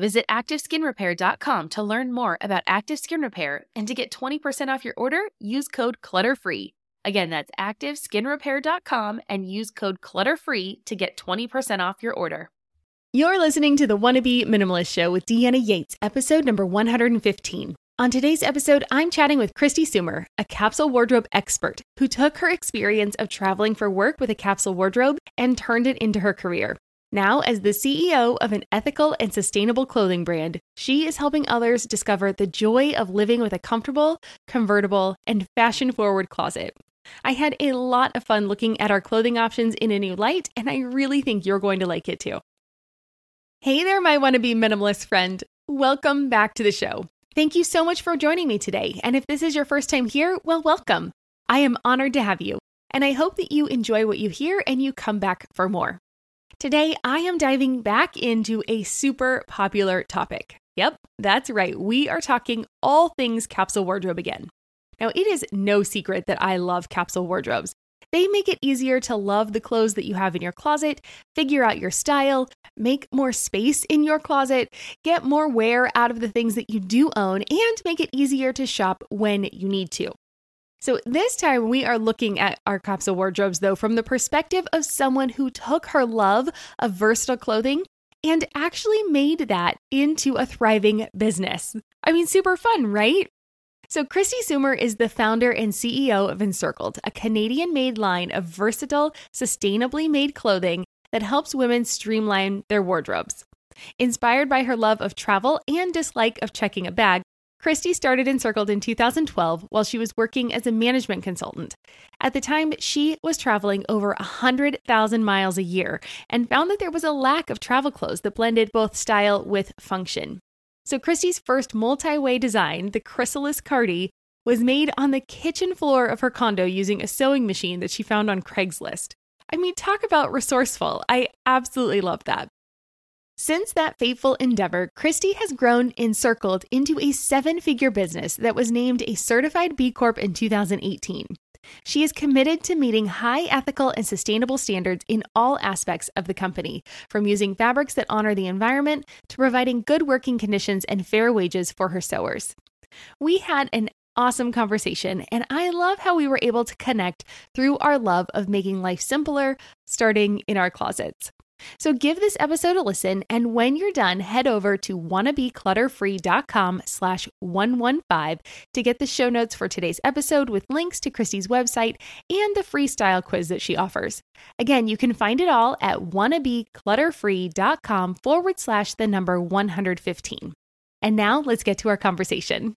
Visit ActiveSkinRepair.com to learn more about Active Skin Repair and to get 20% off your order, use code CLUTTERFREE. Again, that's ActiveSkinRepair.com and use code CLUTTERFREE to get 20% off your order. You're listening to the Wanna Minimalist Show with Deanna Yates, episode number 115. On today's episode, I'm chatting with Kristi Soomer, a capsule wardrobe expert who took her experience of traveling for work with a capsule wardrobe and turned it into her career. Now, as the CEO of an ethical and sustainable clothing brand, she is helping others discover the joy of living with a comfortable, convertible, and fashion forward closet. I had a lot of fun looking at our clothing options in a new light, and I really think you're going to like it too. Hey there, my wannabe minimalist friend. Welcome back to the show. Thank you so much for joining me today. And if this is your first time here, well, welcome. I am honored to have you, and I hope that you enjoy what you hear and you come back for more. Today, I am diving back into a super popular topic. Yep, that's right. We are talking all things capsule wardrobe again. Now, it is no secret that I love capsule wardrobes. They make it easier to love the clothes that you have in your closet, figure out your style, make more space in your closet, get more wear out of the things that you do own, and make it easier to shop when you need to. So, this time we are looking at our capsule wardrobes, though, from the perspective of someone who took her love of versatile clothing and actually made that into a thriving business. I mean, super fun, right? So, Kristi Soomer is the founder and CEO of Encircled, a Canadian made line of versatile, sustainably made clothing that helps women streamline their wardrobes. Inspired by her love of travel and dislike of checking a bag, Kristi started Encircled in 2012 while she was working as a management consultant. At the time, she was traveling over 100,000 miles a year and found that there was a lack of travel clothes that blended both style with function. So, Kristi's first multi way design, the Chrysalis Cardi, was made on the kitchen floor of her condo using a sewing machine that she found on Craigslist. I mean, talk about resourceful. I absolutely love that. Since that fateful endeavor, Kristi has grown encircled into a seven figure business that was named a certified B Corp in 2018. She is committed to meeting high ethical and sustainable standards in all aspects of the company, from using fabrics that honor the environment to providing good working conditions and fair wages for her sewers. We had an awesome conversation, and I love how we were able to connect through our love of making life simpler, starting in our closets. So give this episode a listen, and when you're done, head over to wannabeclutterfree.com slash 115 to get the show notes for today's episode with links to Kristi's website and the freestyle quiz that she offers. Again, you can find it all at wannabeclutterfree.com forward slash the number 115. And now let's get to our conversation.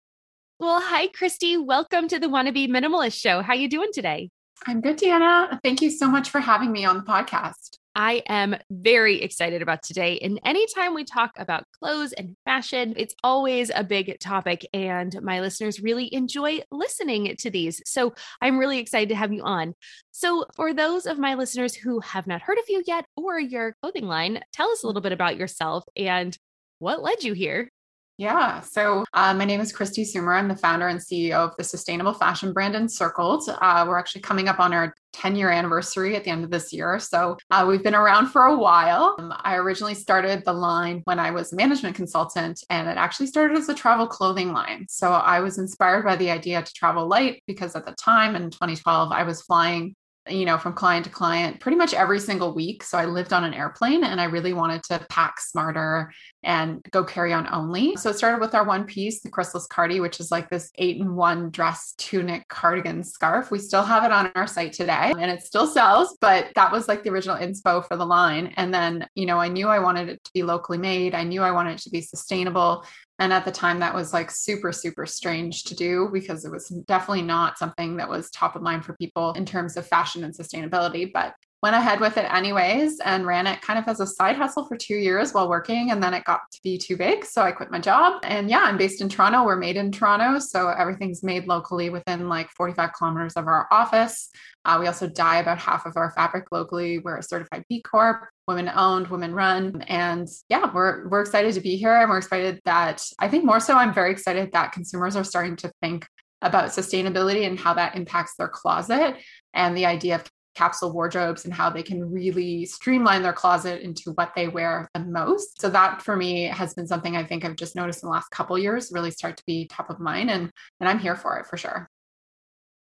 Well, hi, Christy. Welcome to the Wanna Minimalist Show. How you doing today? I'm good, Deanna. Thank you so much for having me on the podcast. I am very excited about today. And anytime we talk about clothes and fashion, it's always a big topic. And my listeners really enjoy listening to these. So I'm really excited to have you on. So, for those of my listeners who have not heard of you yet or your clothing line, tell us a little bit about yourself and what led you here. Yeah. So uh, my name is Kristi Soomer. I'm the founder and CEO of the sustainable fashion brand Encircled. Uh, we're actually coming up on our 10 year anniversary at the end of this year. So uh, we've been around for a while. Um, I originally started the line when I was a management consultant, and it actually started as a travel clothing line. So I was inspired by the idea to travel light because at the time in 2012, I was flying you know, from client to client pretty much every single week. So I lived on an airplane and I really wanted to pack smarter and go carry on only. So it started with our one piece, the Chrysalis Cardi, which is like this eight in one dress tunic cardigan scarf. We still have it on our site today and it still sells, but that was like the original inspo for the line. And then, you know, I knew I wanted it to be locally made. I knew I wanted it to be sustainable. And at the time, that was like super, super strange to do because it was definitely not something that was top of mind for people in terms of fashion and sustainability. But went ahead with it anyways and ran it kind of as a side hustle for two years while working. And then it got to be too big. So I quit my job. And yeah, I'm based in Toronto. We're made in Toronto. So everything's made locally within like 45 kilometers of our office. Uh, we also dye about half of our fabric locally. We're a certified B Corp, women owned, women run. And yeah, we're, we're excited to be here. And we're excited that I think more so, I'm very excited that consumers are starting to think about sustainability and how that impacts their closet and the idea of capsule wardrobes and how they can really streamline their closet into what they wear the most. So that for me has been something I think I've just noticed in the last couple years really start to be top of mind and and I'm here for it for sure.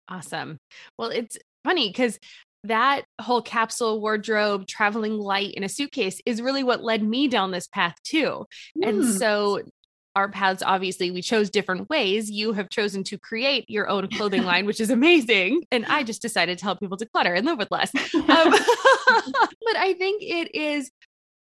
Awesome. Well, it's funny because that whole capsule wardrobe traveling light in a suitcase is really what led me down this path too. Mm. And hmm. so our paths obviously we chose different ways you have chosen to create your own clothing line which is amazing and i just decided to help people declutter and live with less um, but i think it is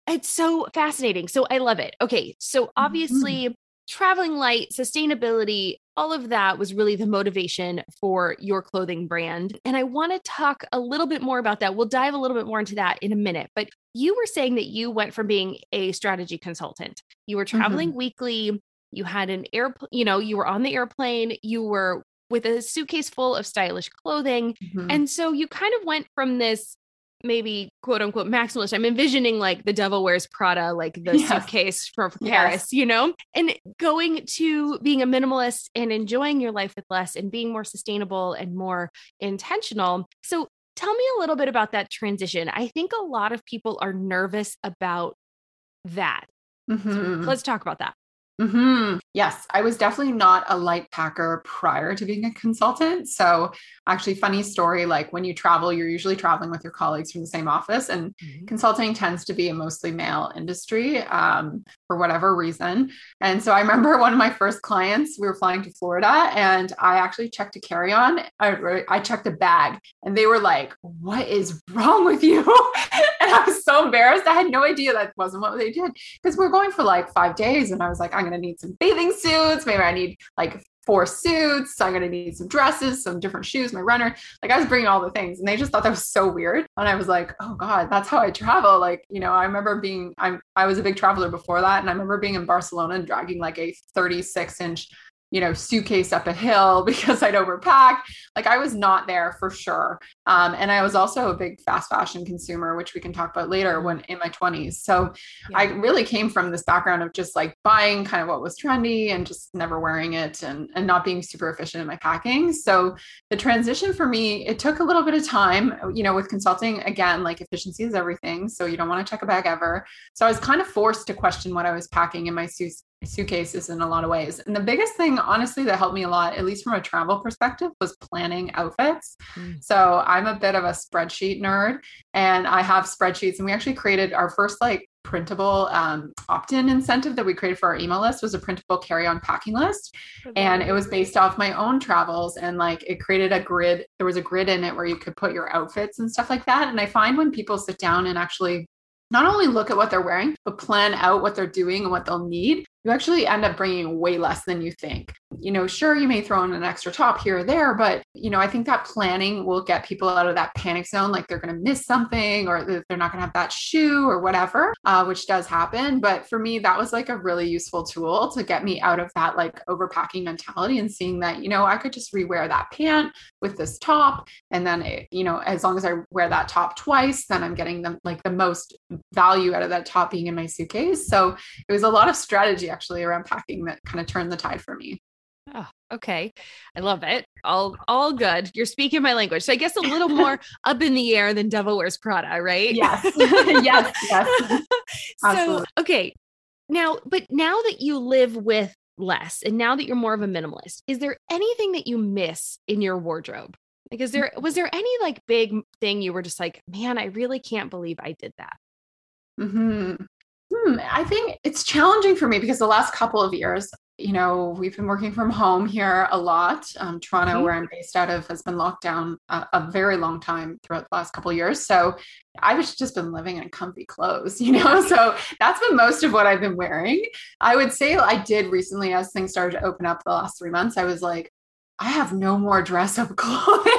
it's so fascinating so i love it okay so obviously mm-hmm. traveling light sustainability all of that was really the motivation for your clothing brand. And I want to talk a little bit more about that. We'll dive a little bit more into that in a minute. But you were saying that you went from being a strategy consultant, you were traveling mm-hmm. weekly, you had an airplane, you know, you were on the airplane, you were with a suitcase full of stylish clothing. Mm-hmm. And so you kind of went from this maybe quote unquote maximalist. I'm envisioning like the devil wears Prada, like the yes. suitcase from Paris, yes. you know, and going to being a minimalist and enjoying your life with less and being more sustainable and more intentional. So tell me a little bit about that transition. I think a lot of people are nervous about that. Mm-hmm. So let's talk about that. Mm-hmm. Yes, I was definitely not a light packer prior to being a consultant. So, actually, funny story like when you travel, you're usually traveling with your colleagues from the same office, and mm-hmm. consulting tends to be a mostly male industry um, for whatever reason. And so, I remember one of my first clients, we were flying to Florida, and I actually checked a carry on, I, I checked a bag, and they were like, What is wrong with you? and I was so embarrassed. I had no idea that wasn't what they did because we we're going for like five days, and I was like, I'm going to need some bathing suits. Maybe I need like four suits. So I'm going to need some dresses, some different shoes, my runner. Like I was bringing all the things and they just thought that was so weird. And I was like, oh God, that's how I travel. Like, you know, I remember being, I'm, I was a big traveler before that. And I remember being in Barcelona and dragging like a 36 inch you know, suitcase up a hill because I'd overpacked. Like I was not there for sure. Um, and I was also a big fast fashion consumer, which we can talk about later when in my 20s. So yeah. I really came from this background of just like buying kind of what was trendy and just never wearing it and, and not being super efficient in my packing. So the transition for me, it took a little bit of time, you know, with consulting again, like efficiency is everything. So you don't want to check a bag ever. So I was kind of forced to question what I was packing in my suits suitcases in a lot of ways. And the biggest thing, honestly, that helped me a lot, at least from a travel perspective, was planning outfits. Mm. So I'm a bit of a spreadsheet nerd and I have spreadsheets. And we actually created our first like printable um, opt-in incentive that we created for our email list was a printable carry-on packing list and it was based off my own travels and like it created a grid there was a grid in it where you could put your outfits and stuff like that and i find when people sit down and actually not only look at what they're wearing, but plan out what they're doing and what they'll need, you actually end up bringing way less than you think. You know, sure, you may throw in an extra top here or there, but, you know, I think that planning will get people out of that panic zone, like they're going to miss something or they're not going to have that shoe or whatever, uh, which does happen. But for me, that was like a really useful tool to get me out of that like overpacking mentality and seeing that, you know, I could just rewear that pant with this top. And then, it, you know, as long as I wear that top twice, then I'm getting like the most value out of that top being in my suitcase. So it was a lot of strategy actually around packing that kind of turned the tide for me. Oh, okay. I love it. All all good. You're speaking my language. So I guess a little more up in the air than Devil Wears Prada, right? Yes. yes. Yes. so okay. Now, but now that you live with less and now that you're more of a minimalist, is there anything that you miss in your wardrobe? Like, is there was there any like big thing you were just like, man, I really can't believe I did that? Hmm. Hmm, I think it's challenging for me because the last couple of years, you know, we've been working from home here a lot. Um, Toronto, mm-hmm. where I'm based out of, has been locked down a, a very long time throughout the last couple of years. So I've just been living in comfy clothes, you know. So that's been most of what I've been wearing. I would say I did recently, as things started to open up the last three months. I was like, I have no more dress up clothing.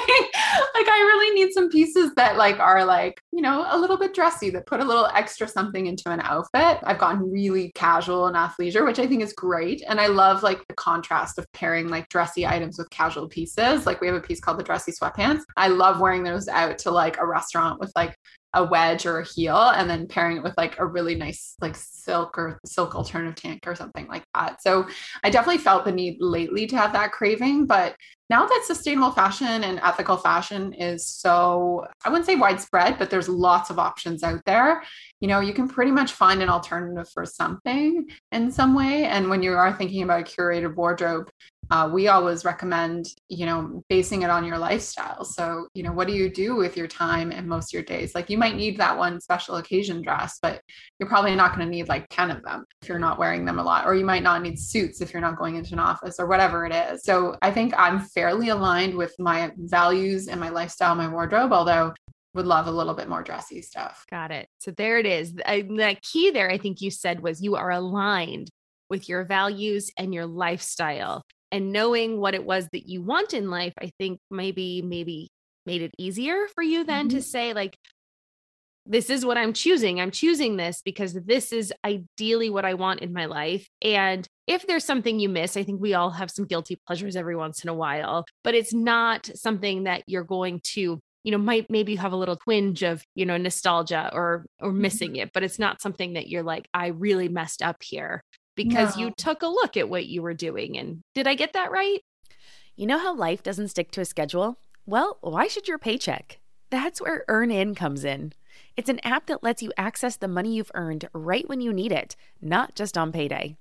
like I really need some pieces that like are like, you know, a little bit dressy that put a little extra something into an outfit. I've gotten really casual and athleisure, which I think is great. And I love like the contrast of pairing like dressy items with casual pieces. Like we have a piece called the dressy sweatpants. I love wearing those out to like a restaurant with like a wedge or a heel and then pairing it with like a really nice like silk or silk alternative tank or something like that. So I definitely felt the need lately to have that craving, but now that sustainable fashion and ethical fashion is so i wouldn't say widespread but there's lots of options out there you know you can pretty much find an alternative for something in some way and when you are thinking about a curated wardrobe uh, we always recommend you know basing it on your lifestyle. So you know what do you do with your time and most of your days? Like you might need that one special occasion dress but you're probably not going to need like 10 of them if you're not wearing them a lot or you might not need suits if you're not going into an office or whatever it is. So i think i'm fairly aligned with my values and my lifestyle my wardrobe although would love a little bit more dressy stuff. Got it. So there it is. The key there i think you said was you are aligned with your values and your lifestyle and knowing what it was that you want in life i think maybe maybe made it easier for you then mm-hmm. to say like this is what i'm choosing i'm choosing this because this is ideally what i want in my life and if there's something you miss i think we all have some guilty pleasures every once in a while but it's not something that you're going to you know might maybe you have a little twinge of you know nostalgia or or missing mm-hmm. it but it's not something that you're like i really messed up here because no. you took a look at what you were doing. And did I get that right? You know how life doesn't stick to a schedule? Well, why should your paycheck? That's where EarnIn comes in. It's an app that lets you access the money you've earned right when you need it, not just on payday.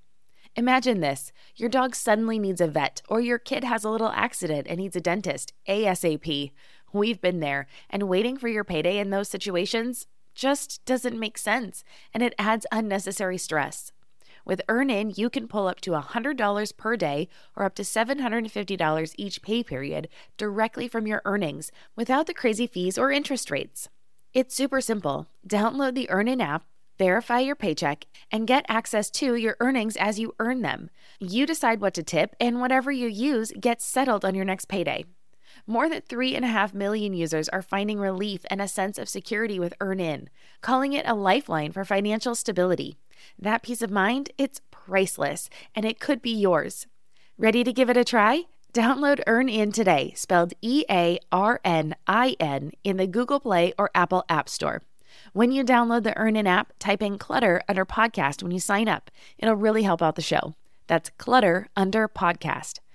Imagine this your dog suddenly needs a vet, or your kid has a little accident and needs a dentist ASAP. We've been there, and waiting for your payday in those situations just doesn't make sense, and it adds unnecessary stress. With EarnIn, you can pull up to $100 per day or up to $750 each pay period directly from your earnings without the crazy fees or interest rates. It's super simple. Download the EarnIn app, verify your paycheck, and get access to your earnings as you earn them. You decide what to tip, and whatever you use gets settled on your next payday. More than 3.5 million users are finding relief and a sense of security with EarnIn, calling it a lifeline for financial stability. That peace of mind, it's priceless, and it could be yours. Ready to give it a try? Download EarnIn today, spelled E A R N I N, in the Google Play or Apple App Store. When you download the EarnIn app, type in Clutter under podcast when you sign up. It'll really help out the show. That's Clutter under podcast.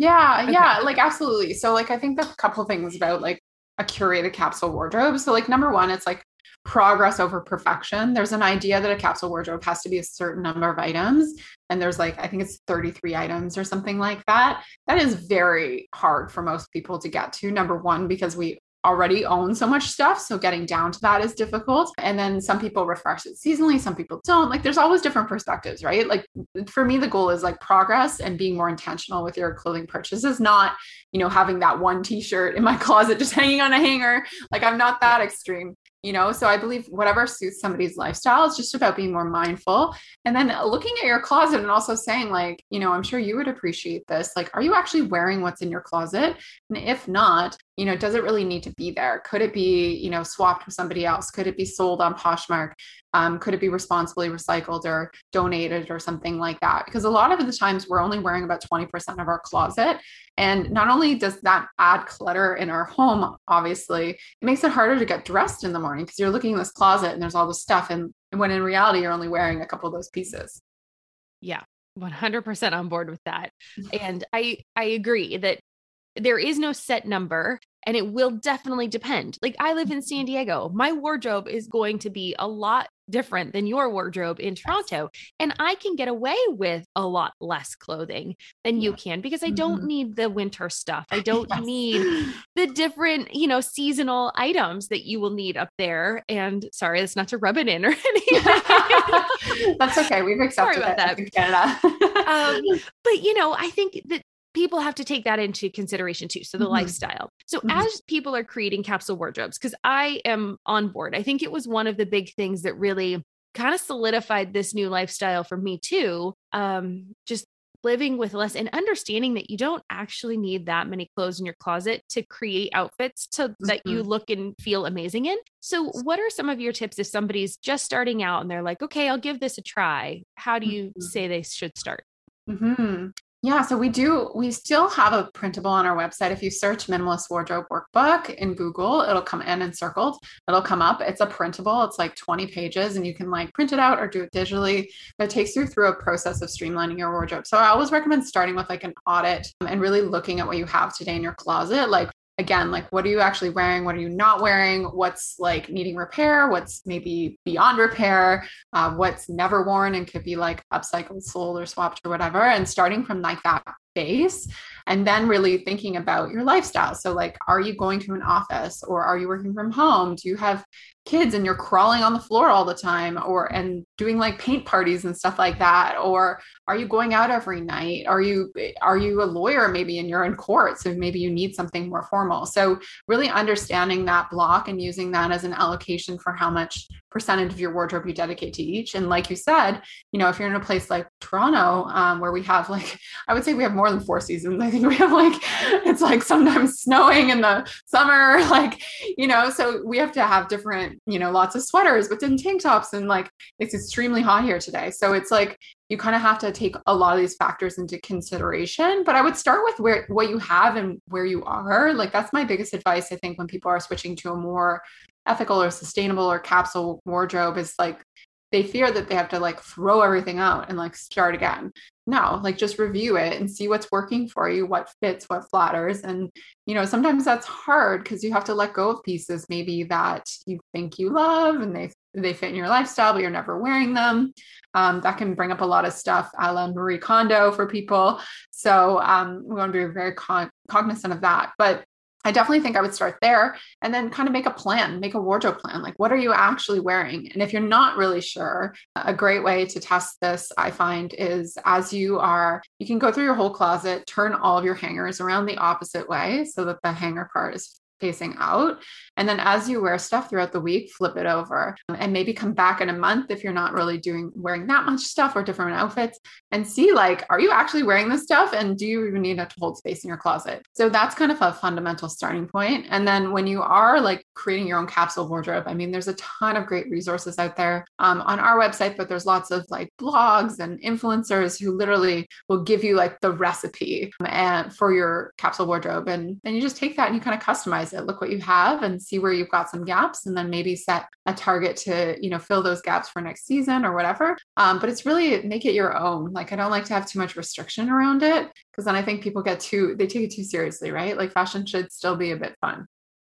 Yeah, okay. yeah, like absolutely. So, like, I think the couple things about like a curated capsule wardrobe. So, like, number one, it's like progress over perfection. There's an idea that a capsule wardrobe has to be a certain number of items. And there's like, I think it's 33 items or something like that. That is very hard for most people to get to. Number one, because we already own so much stuff. So getting down to that is difficult. And then some people refresh it seasonally, some people don't. Like there's always different perspectives, right? Like for me, the goal is like progress and being more intentional with your clothing purchases, not, you know, having that one t shirt in my closet just hanging on a hanger. Like I'm not that extreme you know? So i believe whatever suits somebody's lifestyle it's just about being more mindful. And then looking at your closet and also saying like you know i'm sure you would appreciate this. Like are you actually wearing what's in your closet? And if not you know does it really need to be there? Could it be you know swapped with somebody else? Could it be sold on poshmark um, could it be responsibly recycled or donated or something like that? Because a lot of the times we're only wearing about 20% of our closet. And not only does that add clutter in our home, obviously, it makes it harder to get dressed in the morning because you're looking in this closet and there's all this stuff. And when in reality, you're only wearing a couple of those pieces. Yeah. 100% on board with that. And I I agree that there is no set number and it will definitely depend. Like I live in San Diego. My wardrobe is going to be a lot different than your wardrobe in Toronto. And I can get away with a lot less clothing than you can because I don't mm-hmm. need the winter stuff. I don't yes. need the different, you know, seasonal items that you will need up there. And sorry, that's not to rub it in or anything. that's okay. We've accepted sorry about that. In Canada. um, but you know, I think that people have to take that into consideration too. So the mm-hmm. lifestyle. So mm-hmm. as people are creating capsule wardrobes, because I am on board, I think it was one of the big things that really kind of solidified this new lifestyle for me too. Um, just living with less and understanding that you don't actually need that many clothes in your closet to create outfits to mm-hmm. that you look and feel amazing in. So what are some of your tips if somebody's just starting out and they're like, okay, I'll give this a try. How do you mm-hmm. say they should start? Mm-hmm. Yeah, so we do, we still have a printable on our website. If you search minimalist wardrobe workbook in Google, it'll come in encircled, it'll come up. It's a printable, it's like 20 pages, and you can like print it out or do it digitally. But it takes you through a process of streamlining your wardrobe. So I always recommend starting with like an audit um, and really looking at what you have today in your closet. Like again like what are you actually wearing? What are you not wearing? What's like needing repair? What's maybe beyond repair? Uh, what's never worn and could be like upcycled sold or swapped or whatever and starting from like that base and then really thinking about your lifestyle. So like are you going to an office or are you working from home? Do you have kids and you're crawling on the floor all the time or and doing like paint parties and stuff like that? Or are you going out every night? Are you are you a lawyer maybe and you're in court so maybe you need something more formal? So really understanding that block and using that as an allocation for how much percentage of your wardrobe you dedicate to each. And like you said you know if you're in a place like toronto um, where we have like i would say we have more than four seasons i think we have like it's like sometimes snowing in the summer like you know so we have to have different you know, lots of sweaters, but then tank tops. And like it's extremely hot here today. So it's like you kind of have to take a lot of these factors into consideration. But I would start with where what you have and where you are. Like that's my biggest advice, I think, when people are switching to a more ethical or sustainable or capsule wardrobe is like they fear that they have to like throw everything out and like start again. No, like just review it and see what's working for you, what fits, what flatters. And, you know, sometimes that's hard because you have to let go of pieces maybe that you think you love and they they fit in your lifestyle, but you're never wearing them. Um, that can bring up a lot of stuff a la Marie Kondo for people. So um, we want to be very con- cognizant of that. But I definitely think I would start there and then kind of make a plan, make a wardrobe plan. Like, what are you actually wearing? And if you're not really sure, a great way to test this, I find, is as you are, you can go through your whole closet, turn all of your hangers around the opposite way so that the hanger part is facing out. And then as you wear stuff throughout the week, flip it over and maybe come back in a month if you're not really doing wearing that much stuff or different outfits and see like, are you actually wearing this stuff? And do you even need to hold space in your closet? So that's kind of a fundamental starting point. And then when you are like creating your own capsule wardrobe, I mean, there's a ton of great resources out there um, on our website, but there's lots of like blogs and influencers who literally will give you like the recipe um, and for your capsule wardrobe. And then you just take that and you kind of customize it. Look what you have and see where you've got some gaps and then maybe set a target to, you know, fill those gaps for next season or whatever. Um, but it's really make it your own. Like I don't like to have too much restriction around it because then I think people get too, they take it too seriously, right? Like fashion should still be a bit fun.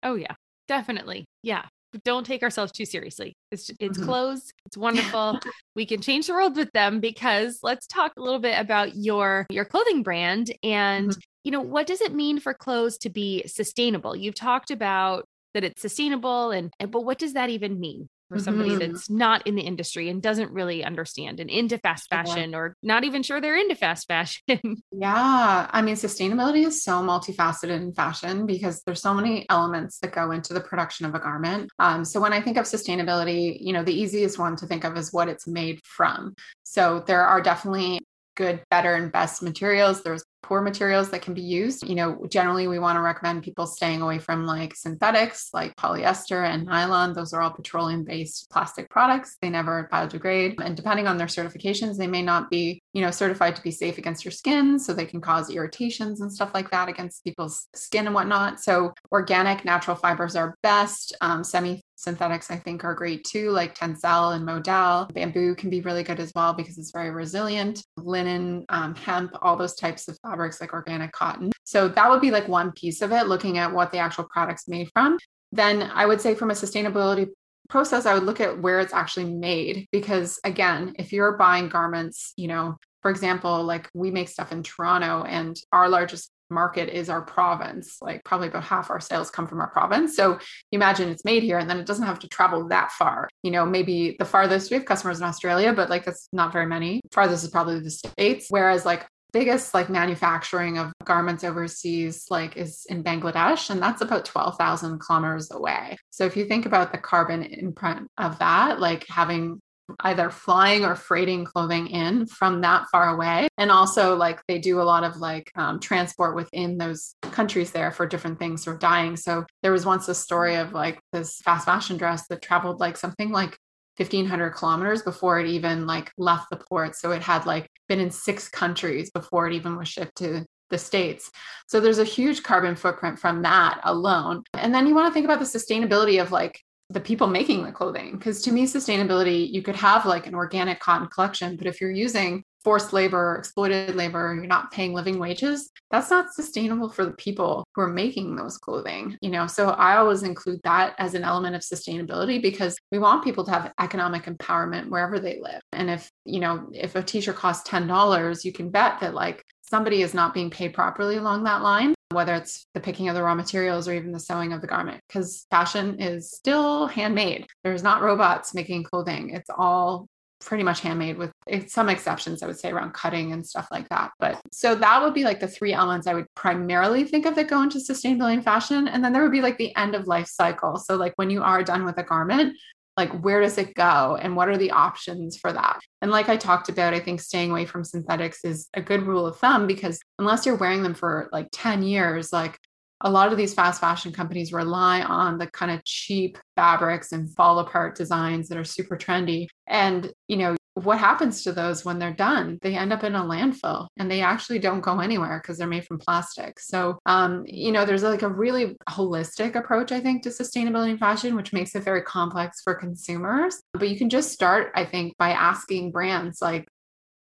Oh yeah, definitely. Yeah don't take ourselves too seriously. It's it's mm-hmm. clothes. It's wonderful. we can change the world with them because let's talk a little bit about your your clothing brand and mm-hmm. You know what does it mean for clothes to be sustainable? You've talked about that it's sustainable and, and but what does that even mean? for somebody mm-hmm. that's not in the industry and doesn't really understand and into fast fashion yeah. or not even sure they're into fast fashion. yeah. I mean, sustainability is so multifaceted in fashion because there's so many elements that go into the production of a garment. Um, so when I think of sustainability, you know, the easiest one to think of is what it's made from. So there are definitely good, better, and best materials. There's poor materials that can be used. You know, generally we want to recommend people staying away from like synthetics like polyester and nylon. Those are all petroleum based plastic products. They never biodegrade. And depending on their certifications, they may not be, you know, certified to be safe against your skin. So they can cause irritations and stuff like that against people's skin and whatnot. So organic natural fibers are best. Um, semi synthetics i think are great too like tencel and modal. Bamboo can be really good as well because it's very resilient. Linen um, hemp all those types of fabrics like organic cotton. So that would be like one piece of it looking at what the actual product's made from. Then i would say from a sustainability process i would look at where it's actually made because again if you're buying garments you know for example like we make stuff in toronto and our largest market is our province. Like probably about half our sales come from our province. So you imagine it's made here and then it doesn't have to travel that far. You know, maybe the farthest we have customers in Australia, but like that's not very many. Farthest is probably the States. Whereas like biggest like manufacturing of garments overseas like is in Bangladesh and that's about 12,000 kilometers away. So if you think about the carbon imprint of that like having either flying or freighting clothing in from that far away. And also, like, they do a lot of like um, transport within those countries there for different things for dying. So, there was once a story of like this fast fashion dress that traveled like something like 1500 kilometers before it even like left the port. So, it had like been in six countries before it even was shipped to the states. So there's a huge carbon footprint from that alone. And then you want to think about the sustainability of like the people making the clothing. Because to me, sustainability, you could have like an organic cotton collection, but if you're using forced labor, exploited labor, you're not paying living wages, that's not sustainable for the people who are making those clothing. You know, so I always include that as an element of sustainability because we want people to have economic empowerment wherever they live. And if, you know, if a t-shirt costs $10, you can bet that like somebody is not being paid properly along that line whether it's the picking of the raw materials or even the sewing of the garment, because fashion is still handmade. There's not robots making clothing. It's all pretty much handmade with some exceptions, I would say, around cutting and stuff like that. But so that would be like the three elements I would primarily think of that go into sustainability in fashion. And then there would be like the end of life cycle. So, like when you are done with a garment, like where does it go? And what are the options for that? And like i talked about i think staying away from synthetics is a good rule of thumb because unless you're wearing them for like 10 years like a lot of these fast fashion companies rely on the kind of cheap fabrics and fall apart designs that are super trendy. And you know what happens to those when they're done? They end up in a landfill and they actually don't go anywhere because they're made from plastic. So, um, you know, there's like a really holistic approach, I think, to sustainability in fashion, which makes it very complex for consumers. But you can just start, I think, by asking brands like,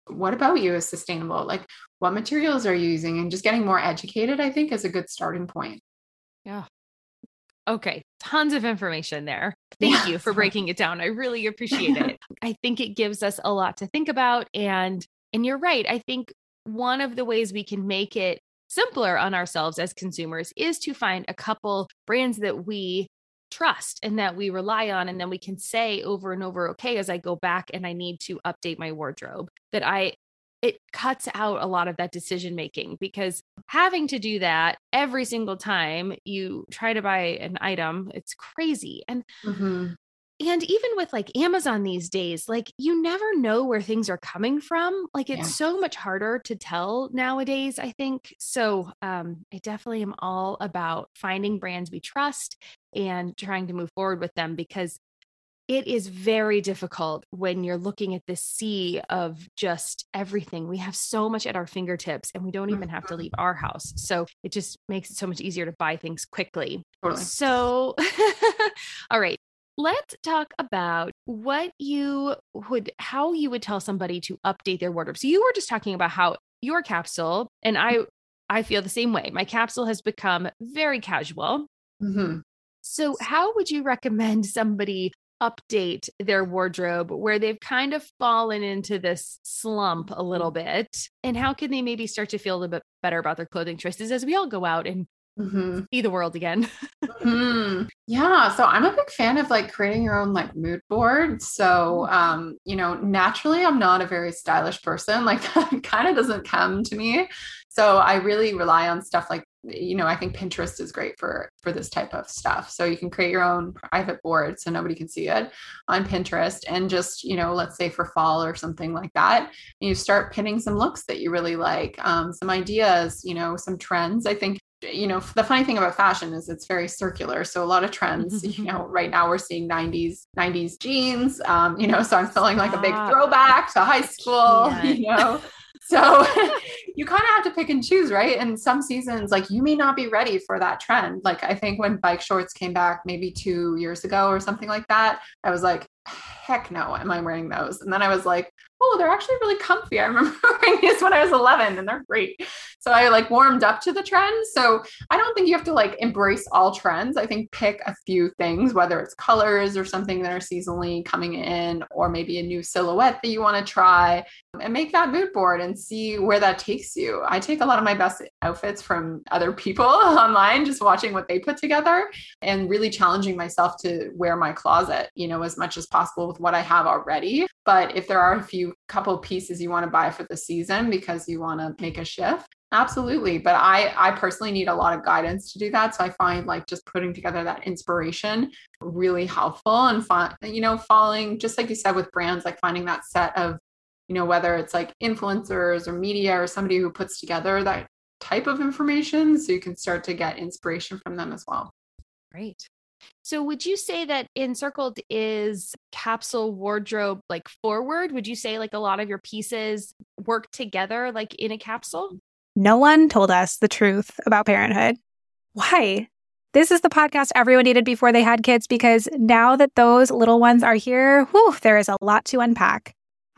what about you is sustainable? Like, what materials are you using? And just getting more educated, I think, is a good starting point. Yeah. Okay, tons of information there. Thank yeah. you for breaking it down. I really appreciate it. I think it gives us a lot to think about and and you're right. I think one of the ways we can make it simpler on ourselves as consumers is to find a couple brands that we trust and that we rely on and then we can say over and over okay as I go back and I need to update my wardrobe that I it cuts out a lot of that decision making because having to do that every single time you try to buy an item, it's crazy. And mm-hmm. and even with like Amazon these days, like you never know where things are coming from. Like it's yeah. so much harder to tell nowadays, I think. So um I definitely am all about finding brands we trust and trying to move forward with them because it is very difficult when you're looking at this sea of just everything. We have so much at our fingertips and we don't even have to mm-hmm. leave our house. So it just makes it so much easier to buy things quickly. Totally. So, all right. Let's talk about what you would, how you would tell somebody to update their wardrobe. So you were just talking about how your capsule, and I, I feel the same way. My capsule has become very casual. Mm-hmm. So, how would you recommend somebody update their wardrobe where they've kind of fallen into this slump a little mm-hmm. bit? And how can they maybe start to feel a little bit better about their clothing choices as we all go out and mm-hmm. see the world again? mm-hmm. Yeah. So I'm a big fan of like creating your own like mood board. So, mm-hmm. um, you know, naturally, I'm not a very stylish person. Like that kind of doesn't come to me. So I really rely on stuff like you know i think pinterest is great for for this type of stuff. So you can create your own private board so nobody can see it on pinterest. And just you know let's say for fall or something like that you start pinning some looks that you really like um, some ideas you know some trends. I think you know the funny thing about fashion is it's very circular. So a lot of trends you know right now we're seeing 90s 90s jeans um, you know so i'm feeling like a big throwback to high school yeah. you know so you kind of have to pick and choose, right? And some seasons, like you may not be ready for that trend. Like I think when bike shorts came back maybe two years ago or something like that, I was like, heck no, am I wearing those? And then I was like, oh, they're actually really comfy. I remember wearing these when I was 11 and they're great. So I like warmed up to the trends. So I don't think you have to like embrace all trends. I think pick a few things, whether it's colors or something that are seasonally coming in, or maybe a new silhouette that you want to try and make that mood board and see where that takes you. I take a lot of my best outfits from other people online, just watching what they put together and really challenging myself to wear my closet, you know, as much as possible with what I have already. But if there are a few couple pieces you want to buy for the season because you want to make a shift, absolutely. But I I personally need a lot of guidance to do that. So I find like just putting together that inspiration really helpful and fun, you know, following just like you said with brands, like finding that set of, you know, whether it's like influencers or media or somebody who puts together that type of information so you can start to get inspiration from them as well. Great. So would you say that Encircled is capsule wardrobe like forward? Would you say like a lot of your pieces work together like in a capsule? No one told us the truth about parenthood. Why? This is the podcast everyone needed before they had kids because now that those little ones are here, whew, there is a lot to unpack.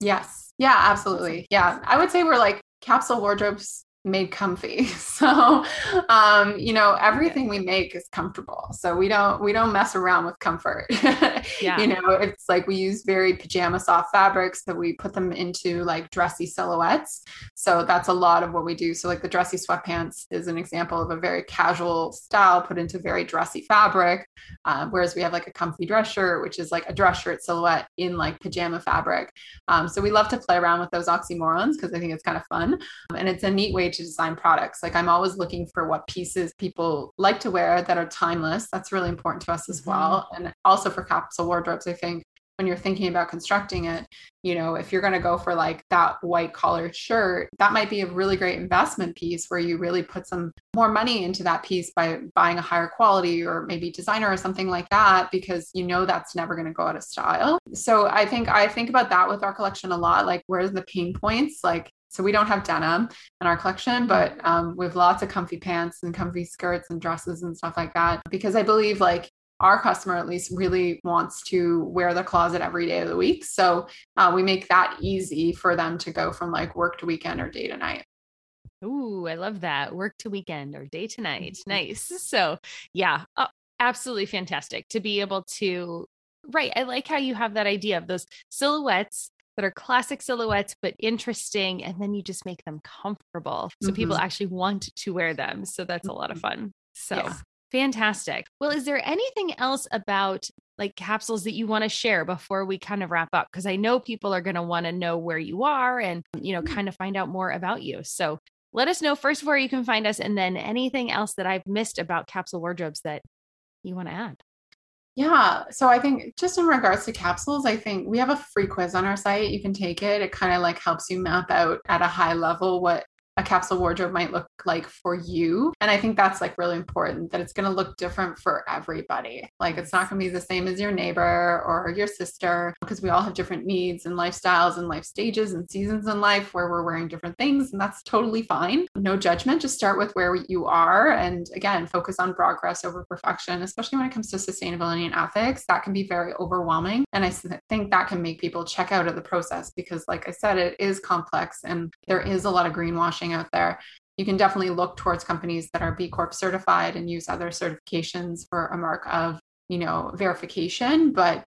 Yes. Yeah, absolutely. Yeah. I would say we're like capsule wardrobes made comfy. So, um, you know, everything we make is comfortable. So we don't we don't mess around with comfort. yeah. You know, it's like we use very pajama soft fabrics that we put them into like dressy silhouettes. So that's a lot of what we do. So like the dressy sweatpants is an example of a very casual style put into very dressy fabric. Uh, whereas we have like a comfy dress shirt, which is like a dress shirt silhouette in like pajama fabric. Um, so we love to play around with those oxymorons because I think it's kind of fun. And it's a neat way to design products. Like I'm always looking for what pieces people like to wear that are timeless. That's really important to us as mm-hmm. well. And also for capsule wardrobes, I think when you're thinking about constructing it, you know, if you're going to go for like that white collared shirt, that might be a really great investment piece where you really put some more money into that piece by buying a higher quality or maybe designer or something like that because you know that's never going to go out of style. So I think I think about that with our collection a lot like where's the pain points? Like so we don't have denim in our collection, but um, we have lots of comfy pants and comfy skirts and dresses and stuff like that. Because I believe like our customer at least really wants to wear the closet every day of the week. So uh, we make that easy for them to go from like work to weekend or day to night. Ooh, I love that. Work to weekend or day to night. Mm-hmm. Nice. So, yeah, uh, absolutely fantastic to be able to. Right. I like how you have that idea of those silhouettes that are classic silhouettes but interesting and then you just make them comfortable. So mm-hmm. people actually want to wear them so that's a lot of mm-hmm. fun. So fantastic. Well is there anything else about like capsules that you want to share before we kind of wrap up? Because i know people are going to want to know where you are and you know mm-hmm. kind of find out more about you. So let us know first where you can find us and then anything else that i've missed about capsule wardrobes that you want to add yeah. So I think just in regards to capsules, I think we have a free quiz on our site. You can take it. It kind of like helps you map out at a high level what a capsule wardrobe might look like for you. And I think that's like really important that it's going to look different for everybody. Like it's not going to be the same as your neighbor or your sister because we all have different needs and lifestyles and life stages and seasons in life where we're wearing different things. And that's totally fine. No judgment. Just start with where you are. And again, focus on progress over perfection, especially when it comes to sustainability and ethics. That can be very overwhelming. And I think that can make people check out of the process because, like I said, it is complex and there is a lot of greenwashing out there, you can definitely look towards companies that are B Corp certified and use other certifications for a mark of, you know, verification. But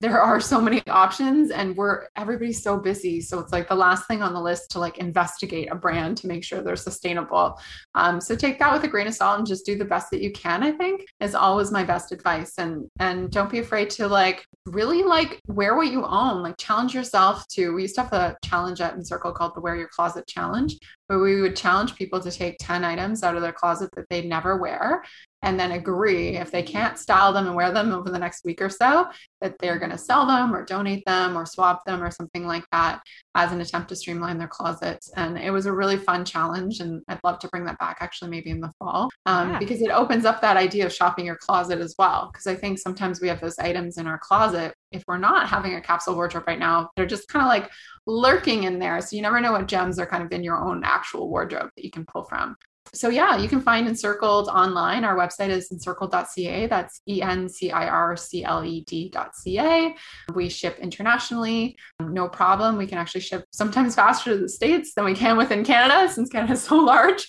there are so many options and we're everybody's so busy. So it's like the last thing on the list to like investigate a brand to make sure they're sustainable. Um, so take that with a grain of salt and just do the best that you can i think is always my best advice. And and don't be afraid to like really like wear what you own like challenge yourself to we used to have a challenge at Encircled called the wear your closet challenge where we would challenge people to take 10 items out of their closet that they'd never wear and then agree if they can't style them and wear them over the next week or so that they're going to sell them or donate them or swap them or something like that as an attempt to streamline their closets and it was a really fun challenge and i'd love to bring that back actually maybe in the fall um, yeah. because it opens up that idea of shopping your closet as well because i think sometimes we have those items in our closet if we're not having a capsule wardrobe right now they're just kind of like lurking in there so you never know what gems are kind of in your own actual wardrobe that you can pull from so yeah, you can find Encircled online. Our website is encircled.ca. That's E-N-C-I-R-C-L-E-D.ca. We ship internationally, no problem. We can actually ship sometimes faster to the States than we can within Canada since Canada is so large.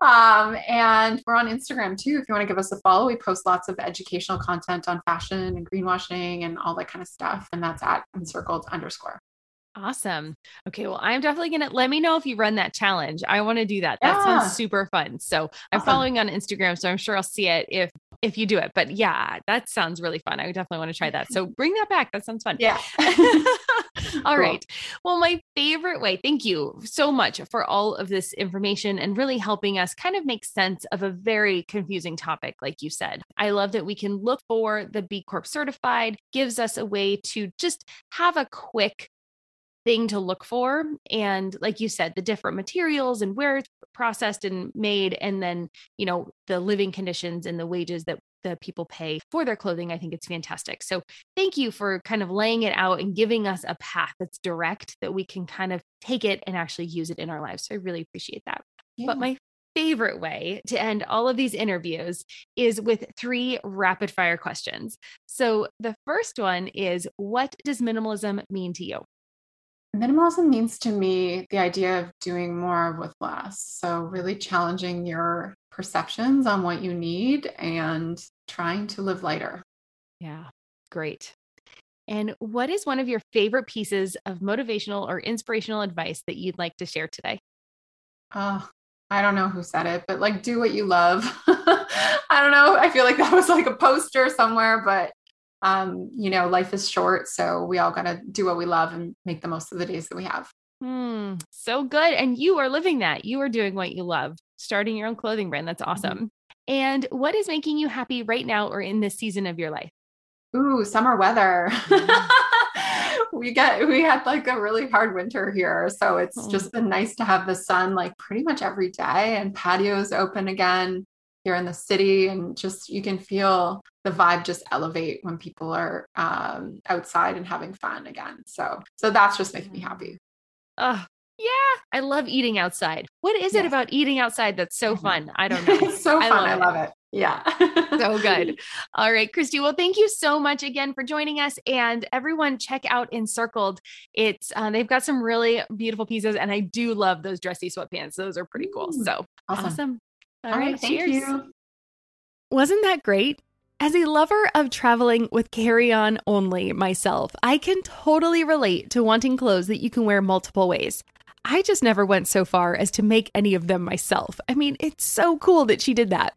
Um, and we're on Instagram too. If you want to give us a follow, we post lots of educational content on fashion and greenwashing and all that kind of stuff. And that's at encircled underscore. Awesome. Okay. Well, I'm definitely going to let me know if you run that challenge. I want to do that. That yeah. sounds super fun. So I'm following on Instagram. So I'm sure I'll see it if, if you do it. But yeah, that sounds really fun. I definitely want to try that. So bring that back. That sounds fun. Yeah. all cool. right. Well, my favorite way, thank you so much for all of this information and really helping us kind of make sense of a very confusing topic, like you said. I love that we can look for the B Corp certified, gives us a way to just have a quick thing to look for. And like you said, the different materials and where it's processed and made, and then, you know, the living conditions and the wages that the people pay for their clothing. I think it's fantastic. So thank you for kind of laying it out and giving us a path that's direct that we can kind of take it and actually use it in our lives. So I really appreciate that. Yeah. But my favorite way to end all of these interviews is with three rapid fire questions. So the first one is What does minimalism mean to you? Minimalism means to me the idea of doing more with less. So, really challenging your perceptions on what you need and trying to live lighter. Yeah, great. And what is one of your favorite pieces of motivational or inspirational advice that you'd like to share today? Oh, I don't know who said it, but like do what you love. I don't know. I feel like that was like a poster somewhere, but um, you know, life is short, so we all got to do what we love and make the most of the days that we have. Hmm, so good. And you are living that. You are doing what you love, starting your own clothing brand. That's mm-hmm. awesome. Mm-hmm. And what is making you happy right now or in this season of your life? Ooh, summer weather. Mm-hmm. we get we had like a really hard winter here, so it's oh. just been nice to have the sun like pretty much every day and patios open again here in the city and just you can feel the vibe just elevate when people are um, outside and having fun again. So so that's just making me happy. Oh, yeah, I love eating outside. What is it about eating outside that's so mm-hmm. fun? I don't know. so fun. I love, I love it. it. Yeah. so good. All right, Kristi. Well, thank you so much again for joining us. And everyone, check out Encircled. It's uh, they've got some really beautiful pieces, and I do love those dressy sweatpants. Those are pretty cool. So awesome. awesome. All, All right, right cheers. You. Wasn't that great? As a lover of traveling with carry on only myself, I can totally relate to wanting clothes that you can wear multiple ways. I just never went so far as to make any of them myself. I mean, it's so cool that she did that.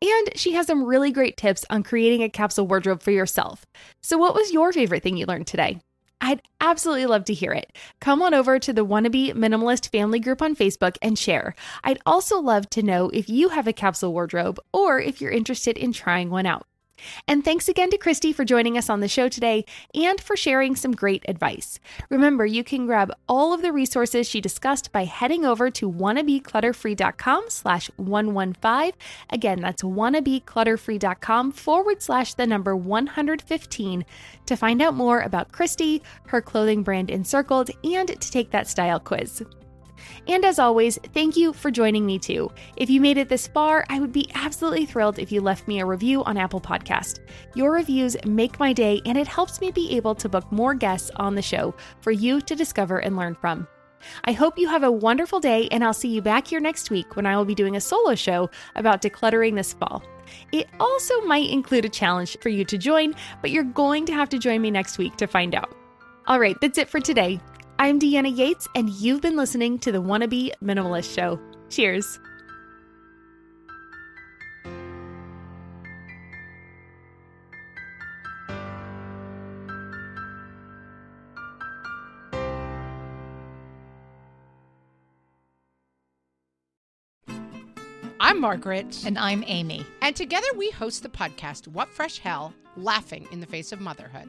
And she has some really great tips on creating a capsule wardrobe for yourself. So, what was your favorite thing you learned today? I'd absolutely love to hear it. Come on over to the Wannabe Minimalist family group on Facebook and share. I'd also love to know if you have a capsule wardrobe or if you're interested in trying one out. And thanks again to Kristi for joining us on the show today and for sharing some great advice. Remember, you can grab all of the resources she discussed by heading over to wannabeclutterfree.com slash 115. Again, that's wannabeclutterfree.com forward slash the number 115 to find out more about Kristi, her clothing brand Encircled, and to take that style quiz. And as always, thank you for joining me too. If you made it this far, I would be absolutely thrilled if you left me a review on Apple Podcast. Your reviews make my day and it helps me be able to book more guests on the show for you to discover and learn from. I hope you have a wonderful day, and I'll see you back here next week when I will be doing a solo show about decluttering this fall. It also might include a challenge for you to join, but you're going to have to join me next week to find out. All right, that's it for today. I'm Deanna Yates, and you've been listening to the Wannabe Minimalist Show. Cheers. I'm Margaret. And I'm Amy. And together we host the podcast, What Fresh Hell Laughing in the Face of Motherhood.